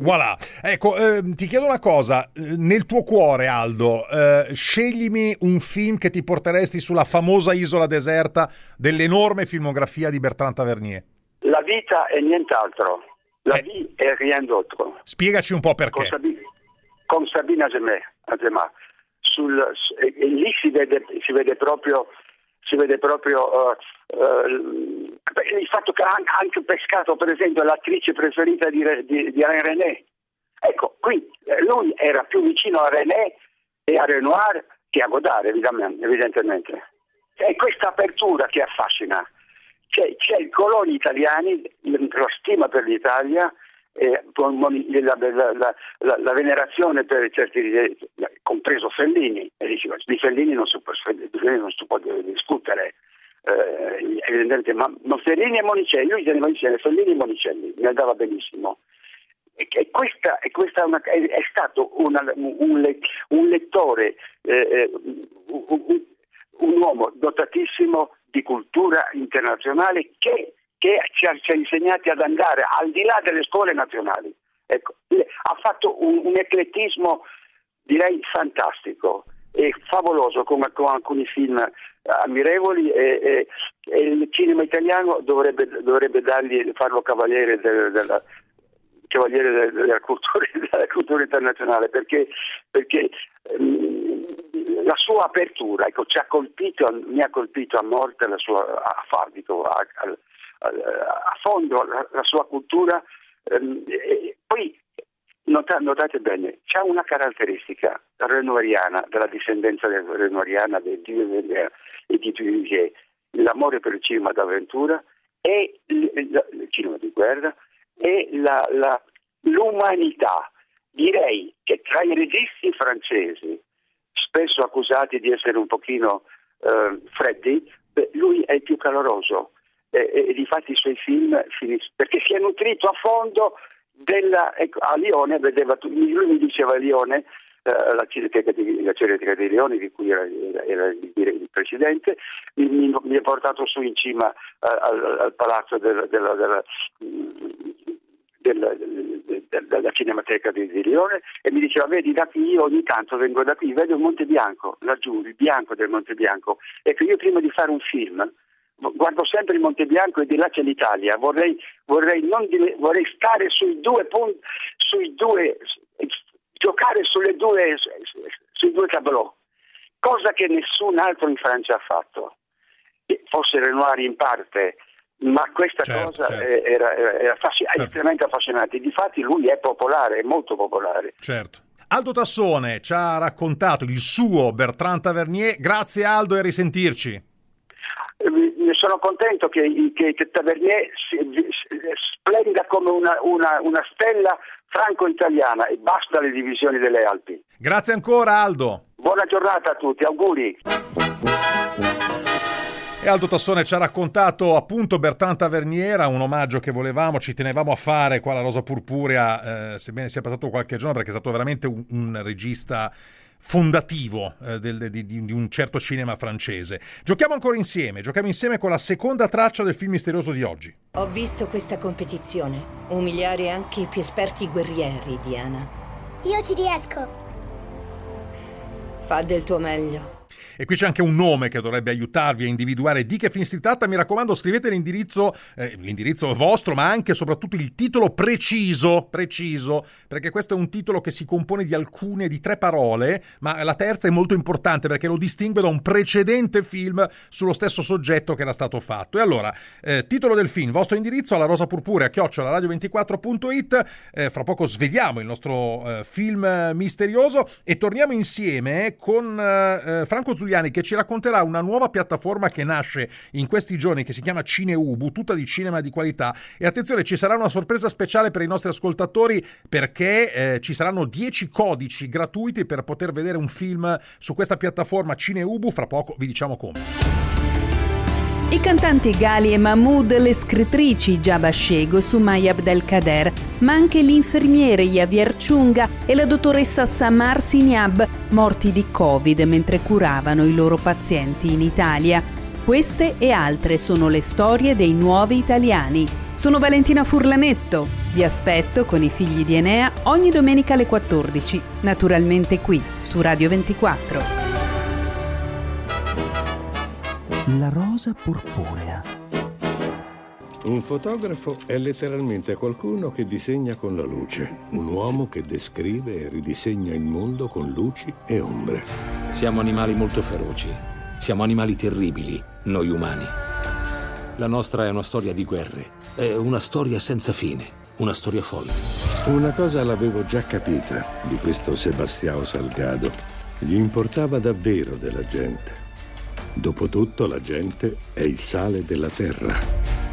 Voilà, ecco, eh, ti chiedo una cosa, nel tuo cuore Aldo, eh, sceglimi un film che ti porteresti sulla famosa isola deserta dell'enorme filmografia di Bertrand Tavernier. La vita è nient'altro, la eh. vie è rien d'autre. Spiegaci un po' perché. Con, Sabi- con Sabina sul, e, lì si vede, si vede proprio si vede proprio uh, uh, il fatto che ha anche pescato per esempio l'attrice preferita di, di, di René. Ecco, qui eh, lui era più vicino a René e a Renoir che a Godard evidentemente. È questa apertura che affascina. C'è, c'è i coloni italiani, la stima per l'Italia, eh, la, la, la, la, venerazione per certi, compreso Fellini, e dicevo, di Fellini non si può, non si può discutere, eh, evidentemente, ma, ma, Fellini e Monicelli, lui teneva insieme Fellini e Monicelli, mi andava benissimo. E, questa, e questa una, è, è, stato una, un, un, lettore, eh, eh un, un uomo dotatissimo di cultura internazionale che che ci ha, ci ha, insegnati ad andare al di là delle scuole nazionali. Ecco, ha fatto un, un eclettismo direi fantastico e favoloso come con alcuni film ammirevoli e, e, e, il cinema italiano dovrebbe, dovrebbe dargli, farlo cavaliere del, della, cavaliere della cultura, della cultura internazionale perché, perché um, la sua apertura ecco, ha colpito, mi ha colpito a morte la sua a Fabito, a, a, a fondo la, la sua cultura. Ehm, poi notate, notate bene, c'è una caratteristica renoiriana, della discendenza renoiriana di Dieu e di Duvivier, l'amore per il cinema d'avventura e il, il cinema di guerra e la, la, l'umanità. Direi che tra i registi francesi, spesso accusati di essere un pochino eh, freddi, beh, lui è il più caloroso. E, e difatti i suoi film finiscono perché si è nutrito a fondo della, ecco, a Lione vedeva, lui mi diceva a Lione eh, la cineteca di, la cineteca di Lione di cui era, era il, presidente mi, mi, mi, ha portato su in cima eh, al, al, palazzo della, della, della, della, della Cinemateca di, di, Lione e mi diceva vedi da qui io ogni tanto vengo da qui vedo il Monte Bianco laggiù il bianco del Monte Bianco. Ecco io prima di fare un film guardo sempre il Monte Bianco e di là c'è l'Italia, vorrei, vorrei, dire, vorrei stare sui due punti, sui due, giocare sulle due, sui due tableau, cosa che nessun altro in Francia ha fatto. Forse Renoir in parte, ma questa certo, cosa certo. Era, era, fascin- certo. estremamente affascinante. Difatti lui è popolare, è molto popolare. Certo. Aldo Tassone ci ha raccontato il suo Bertrand Tavernier. Grazie Aldo e a risentirci. Eh, sono contento che, che, che Tavernier si, splenda come una, una, una stella franco-italiana e basta le divisioni delle Alpi. Grazie ancora Aldo. Buona giornata a tutti, auguri. E Aldo Tassone ci ha raccontato appunto Bertrand Taverniera, un omaggio che volevamo, ci tenevamo a fare qua alla Rosa Purpurea, eh, sebbene sia passato qualche giorno, perché è stato veramente un, un regista fondativo eh, del, di, di, un certo cinema francese. Giochiamo ancora insieme, giochiamo insieme con la seconda traccia del film misterioso di oggi. Ho visto questa competizione umiliare anche i più esperti guerrieri, Diana. Io ci riesco. Fa del tuo meglio. E qui c'è anche un nome che dovrebbe aiutarvi a individuare di che film si tratta. Mi raccomando, scrivete l'indirizzo, eh, l'indirizzo vostro, ma anche e soprattutto il titolo preciso, preciso, perché questo è un titolo che si compone di alcune, di tre parole, ma la terza è molto importante perché lo distingue da un precedente film sullo stesso soggetto che era stato fatto. E allora, eh, titolo del film, vostro indirizzo alla rosa purpurea, chiocciola radio24.it. Eh, fra poco svegliamo il nostro eh, film misterioso e torniamo insieme con eh, Franco Zuliani Giuliani che ci racconterà una nuova piattaforma che nasce in questi giorni che si chiama Cineubu, tutta di cinema di qualità e attenzione ci sarà una sorpresa speciale per i nostri ascoltatori perché eh, ci saranno 10 codici gratuiti per poter vedere un film su questa piattaforma Cineubu, fra poco vi diciamo come. I cantanti Gali e Mahmoud, le scrittrici Jabba Shego, Sumaya Abdelkader, ma anche l'infermiere Javier Chunga e la dottoressa Samar Siniab, morti di Covid mentre curavano i loro pazienti in Italia. Queste e altre sono le storie dei nuovi italiani. Sono Valentina Furlanetto. Vi aspetto con i figli di Enea ogni domenica alle 14, naturalmente qui su Radio 24. La rosa purpurea. Un fotografo è letteralmente qualcuno che disegna con la luce, un uomo che descrive e ridisegna il mondo con luci e ombre. Siamo animali molto feroci, siamo animali terribili, noi umani. La nostra è una storia di guerre, è una storia senza fine, una storia folle. Una cosa l'avevo già capita di questo Sebastião Salgado. Gli importava davvero della gente. Dopotutto la gente è il sale della terra.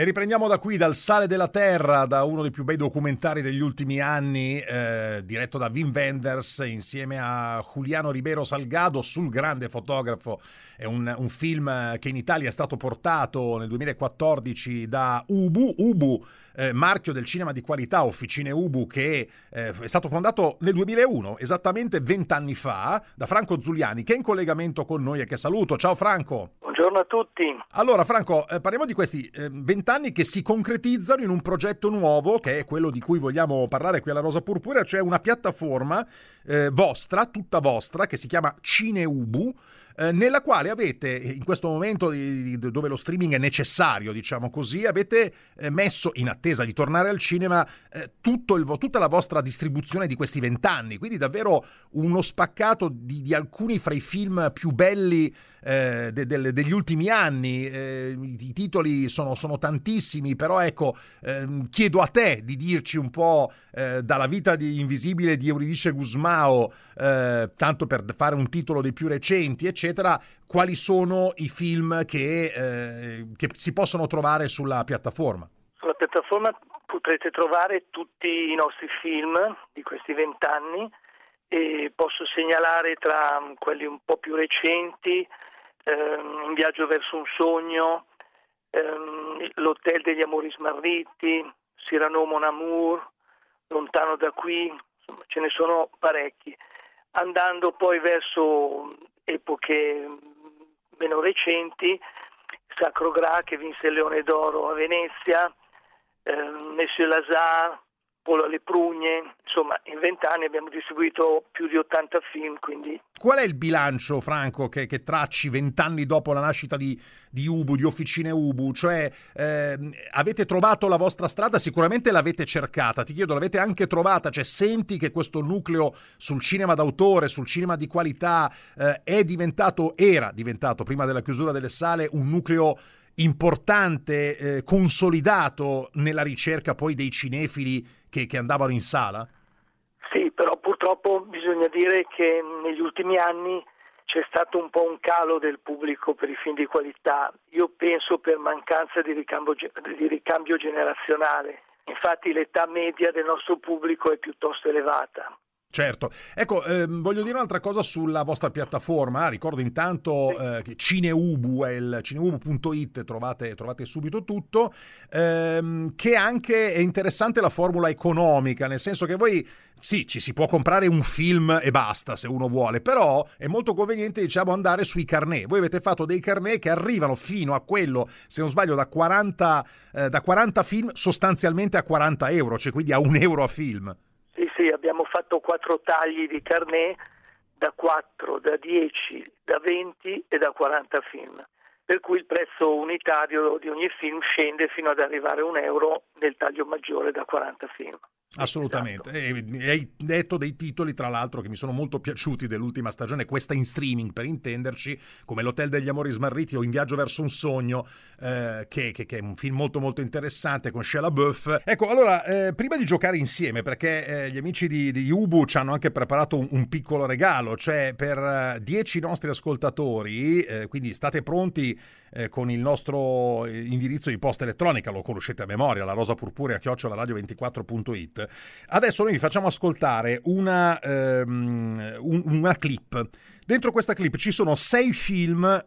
E riprendiamo da qui, dal Sale della Terra, da uno dei più bei documentari degli ultimi anni, eh, diretto da Wim Wenders insieme a Juliano Ribeiro Salgado sul grande fotografo. È un, un film che in Italia è stato portato nel 2014 da Ubu. Ubu eh, marchio del cinema di qualità, Officine Ubu, che eh, è stato fondato nel 2001, esattamente vent'anni fa, da Franco Zuliani, che è in collegamento con noi e che saluto. Ciao Franco. Buongiorno a tutti. Allora Franco, eh, parliamo di questi eh, vent'anni che si concretizzano in un progetto nuovo, che è quello di cui vogliamo parlare qui alla Rosa Purpura, cioè una piattaforma eh, vostra, tutta vostra, che si chiama Cineubu, eh, nella quale avete, in questo momento di, di, dove lo streaming è necessario, diciamo così, avete eh, messo, in attesa di tornare al cinema, eh, il, tutta la vostra distribuzione di questi vent'anni, quindi davvero uno spaccato di, di, alcuni fra i film più belli eh, de, de, degli ultimi anni. Eh, I titoli sono, sono, tantissimi, però ecco, ehm, chiedo a te di dirci un po' dalla vita di Invisibile di Euridice Gusmao, tanto per fare un titolo dei più recenti, eccetera eccetera, quali sono i film che, eh, che si possono trovare sulla piattaforma? Sulla piattaforma potrete trovare tutti i nostri film di questi vent'anni e posso segnalare tra quelli un po' più recenti ehm, In viaggio verso un sogno, ehm, L'hotel degli amori smarriti, Cyrano Mon Amour, Lontano da qui, insomma ce ne sono parecchi. Andando poi verso epoche meno recenti, Sacro Gra che vinse il Leone d'Oro a Venezia, eh, Monsieur Lazare, Alle Prugne, insomma in vent'anni abbiamo distribuito più di 80 film. Quindi... Qual è il bilancio, Franco, che, che tracci vent'anni dopo la nascita di, di, Ubu, di Officine Ubu? Cioè eh, avete trovato la vostra strada, sicuramente l'avete cercata, ti chiedo, l'avete anche trovata? Cioè senti che questo nucleo sul cinema d'autore, sul cinema di qualità eh, è diventato, era diventato prima della chiusura delle sale un nucleo importante, eh, consolidato nella ricerca poi dei cinefili che, che andavano in sala? purtroppo bisogna dire che negli ultimi anni c'è stato un po' un calo del pubblico per i film di qualità, io penso per mancanza di ricambio, di ricambio generazionale. Infatti l'età media del nostro pubblico è piuttosto elevata. Certo, ecco, ehm, voglio dire un'altra cosa sulla vostra piattaforma. Ricordo intanto eh, che Cineubu è il cineubu.it, trovate, trovate subito tutto. Ehm, che anche è interessante la formula economica, nel senso che voi sì, ci si può comprare un film e basta se uno vuole, però è molto conveniente, diciamo, andare sui carnet. Voi avete fatto dei carnet che arrivano fino a quello, se non sbaglio, da 40, eh, da 40 film sostanzialmente a 40 euro, cioè quindi a un euro a film. Sì, sì, fatto quattro tagli di carnet da 4, da 10, da 20 e da 40 film. Per cui il prezzo unitario di ogni film scende fino ad arrivare a un euro nel taglio maggiore da 40 film. Assolutamente, esatto. e hai detto dei titoli tra l'altro che mi sono molto piaciuti dell'ultima stagione, questa in streaming per intenderci, come L'Hotel degli Amori Smarriti o In Viaggio verso un sogno, eh, che, che, che, è un film molto molto interessante con Shia LaBeouf. Ecco, allora, eh, prima di giocare insieme, perché eh, gli amici di, di Ubu ci hanno anche preparato un, un piccolo regalo, cioè per 10 eh, nostri ascoltatori, eh, quindi state pronti eh, con il nostro indirizzo di posta elettronica, lo conoscete a memoria, la rosa purpurea chiocciolaradio24.it. Adesso noi vi facciamo ascoltare una, ehm, un, una clip. Dentro questa clip ci sono sei film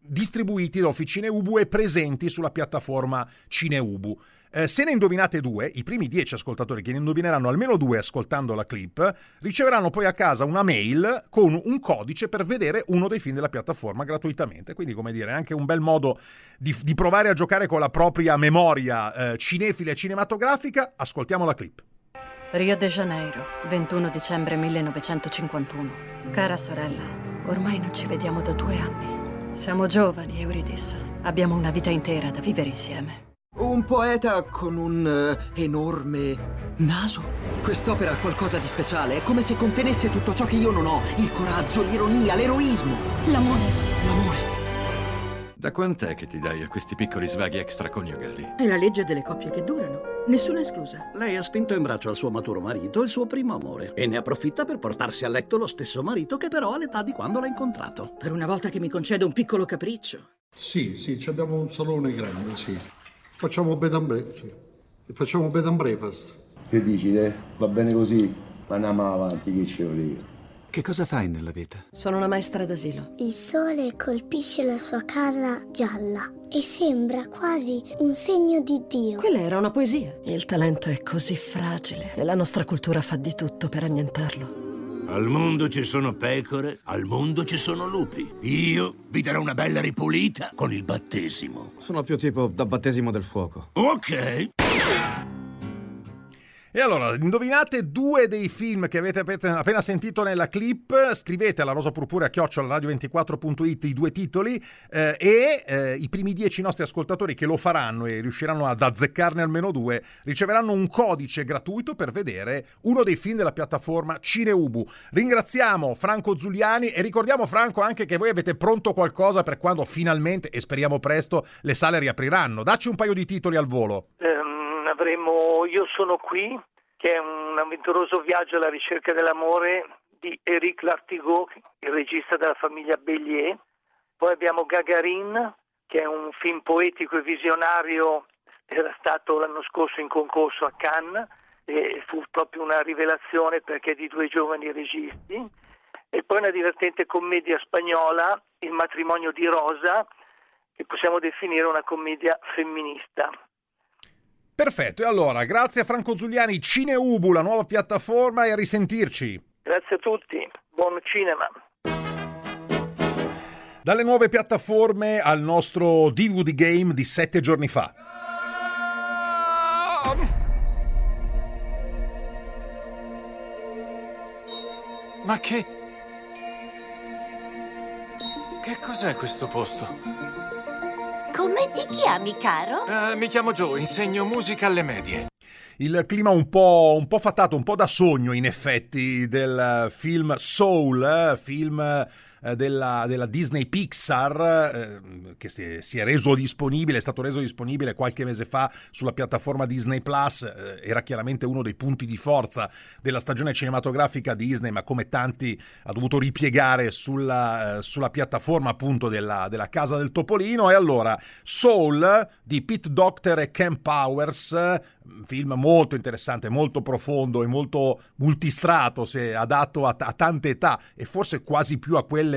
distribuiti da Officine Ubu e presenti sulla piattaforma Cineubu. Eh, se ne indovinate due, i primi dieci ascoltatori che ne indovineranno almeno due ascoltando la clip, riceveranno poi a casa una mail con un codice per vedere uno dei film della piattaforma gratuitamente. Quindi, come dire, è anche un bel modo di, di provare a giocare con la propria memoria eh, cinefila e cinematografica. Ascoltiamo la clip. Rio de Janeiro, 21 dicembre 1951. Cara sorella, ormai non ci vediamo da due anni. Siamo giovani, Euridis. Abbiamo una vita intera da vivere insieme. Un poeta con un uh, enorme naso? Quest'opera ha qualcosa di speciale, è come se contenesse tutto ciò che io non ho, il coraggio, l'ironia, l'eroismo. L'amore. L'amore. Da quant'è che ti dai a questi piccoli svaghi extraconiugali? È la legge delle coppie che durano, nessuna esclusa. Lei ha spinto in braccio al suo maturo marito il suo primo amore e ne approfitta per portarsi a letto lo stesso marito che però ha l'età di quando l'ha incontrato. Per una volta che mi concedo un piccolo capriccio. Sì, sì, abbiamo un salone grande, sì. Facciamo bed and breakfast. Facciamo bed and breakfast. Che dici, te? Va bene così? Ma andiamo avanti, che ci volevo. Che cosa fai nella vita? Sono una maestra d'asilo. Il sole colpisce la sua casa gialla e sembra quasi un segno di Dio. Quella era una poesia. Il talento è così fragile e la nostra cultura fa di tutto per annientarlo. Al mondo ci sono pecore, al mondo ci sono lupi. Io vi darò una bella ripulita con il battesimo. Sono più tipo da battesimo del fuoco. Ok. E allora, indovinate due dei film che avete appena sentito nella clip, scrivete alla rosa purpurea chiocciola radio24.it i due titoli eh, e eh, i primi dieci nostri ascoltatori che lo faranno e riusciranno ad azzeccarne almeno due riceveranno un codice gratuito per vedere uno dei film della piattaforma Cineubu. Ringraziamo Franco Zuliani e ricordiamo Franco anche che voi avete pronto qualcosa per quando finalmente, e speriamo presto, le sale riapriranno. Dacci un paio di titoli al volo. Um avremo Io sono qui, che è un avventuroso viaggio alla ricerca dell'amore di Eric Lartigot, il regista della famiglia Bellier. Poi abbiamo Gagarin, che è un film poetico e visionario, era stato l'anno scorso in concorso a Cannes e fu proprio una rivelazione perché è di due giovani registi. E poi una divertente commedia spagnola, Il matrimonio di Rosa, che possiamo definire una commedia femminista. Perfetto, e allora grazie a Franco Zuliani, Cineubu, la nuova piattaforma e a risentirci. Grazie a tutti, buon cinema. Dalle nuove piattaforme al nostro DVD game di sette giorni fa. Ma che... Che cos'è questo posto? Come ti chiami, caro? Uh, mi chiamo Joe, insegno musica alle medie. Il clima un po', un po' fatato, un po' da sogno in effetti del film Soul, film eh, della, della, Disney Pixar, eh, che si è, si è, reso disponibile, è stato reso disponibile qualche mese fa sulla piattaforma Disney Plus, eh, era chiaramente uno dei punti di forza della stagione cinematografica Disney, ma come tanti ha dovuto ripiegare sulla, eh, sulla piattaforma appunto della, della, Casa del Topolino. E allora, Soul di Pete Docter e Ken Powers, un film molto interessante, molto profondo e molto multistrato, se adatto a, a tante età e forse quasi più a quelle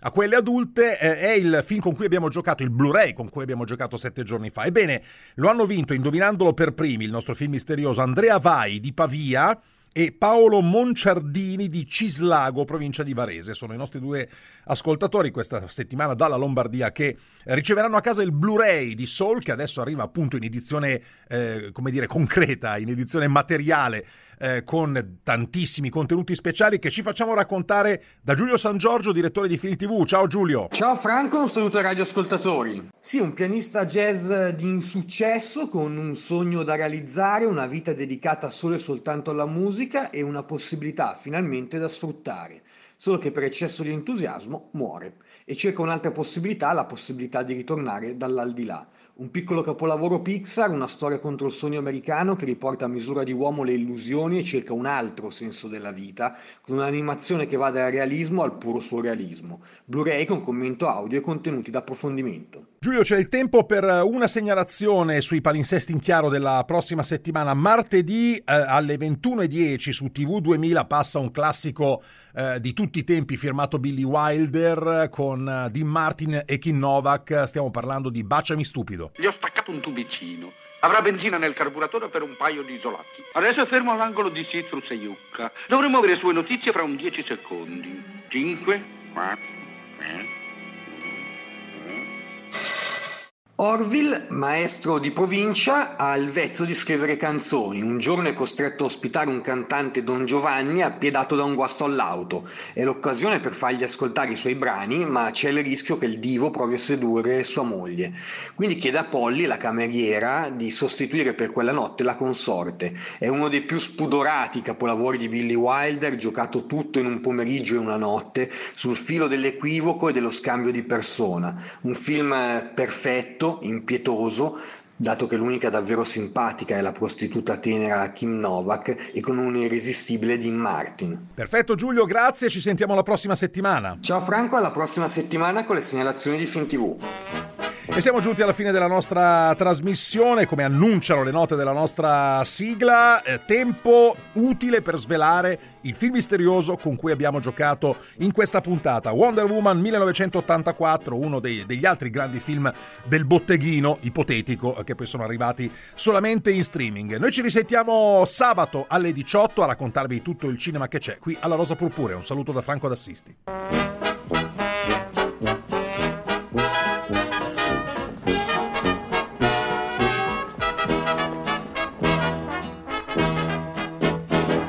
a quelle adulte eh, è il film con cui abbiamo giocato, il Blu-ray con cui abbiamo giocato sette giorni fa. Ebbene, lo hanno vinto, indovinandolo per primi, il nostro film misterioso, Andrea Vai di Pavia e Paolo Monciardini di Cislago, provincia di Varese. Sono i nostri due ascoltatori questa settimana dalla Lombardia che riceveranno a casa il Blu-ray di Soul che adesso arriva appunto in edizione, eh, come dire, concreta, in edizione materiale eh, con tantissimi contenuti speciali che ci facciamo raccontare da Giulio San Giorgio, direttore di Film TV. Ciao Giulio. Ciao Franco, un saluto ai radioascoltatori. Sì, un pianista jazz di insuccesso con un sogno da realizzare, una vita dedicata solo e soltanto alla musica e una possibilità finalmente da sfruttare. Solo che per eccesso di entusiasmo muore e cerca un'altra possibilità, la possibilità di ritornare dall'aldilà. Un piccolo capolavoro Pixar, una storia contro il sogno americano che riporta a misura di uomo le illusioni e cerca un altro senso della vita, con un'animazione che va dal realismo al puro surrealismo. Blu-ray con commento audio e contenuti d'approfondimento. Giulio, c'è il tempo per una segnalazione sui palinsesti in chiaro della prossima settimana. Martedì eh, alle 21.10 su TV 2000 passa un classico eh, di tutti i tempi firmato Billy Wilder con eh, Dean Martin e Kim Novak. Stiamo parlando di Baciami stupido. Gli ho staccato un tubicino. Avrà benzina nel carburatore per un paio di isolati. Adesso è fermo all'angolo di Citrus e Yucca. Dovremo avere sue notizie fra un 10 secondi. 5, 4, 3. Orville, maestro di provincia, ha il vezzo di scrivere canzoni. Un giorno è costretto a ospitare un cantante Don Giovanni appiedato da un guasto all'auto. È l'occasione per fargli ascoltare i suoi brani, ma c'è il rischio che il divo provi a sedurre sua moglie. Quindi chiede a Polly, la cameriera, di sostituire per quella notte la consorte. È uno dei più spudorati capolavori di Billy Wilder, giocato tutto in un pomeriggio e una notte, sul filo dell'equivoco e dello scambio di persona. Un film perfetto impietoso, dato che l'unica davvero simpatica è la prostituta tenera Kim Novak e con un irresistibile Dean Martin. Perfetto Giulio, grazie, ci sentiamo la prossima settimana. Ciao Franco, alla prossima settimana con le segnalazioni di Film TV. E siamo giunti alla fine della nostra trasmissione, come annunciano le note della nostra sigla, eh, tempo utile per svelare il film misterioso con cui abbiamo giocato in questa puntata. Wonder Woman 1984, uno dei, degli altri grandi film del botteghino ipotetico che poi sono arrivati solamente in streaming. Noi ci risentiamo sabato alle 18 a raccontarvi tutto il cinema che c'è qui alla Rosa Purpure. Un saluto da Franco D'Assisti.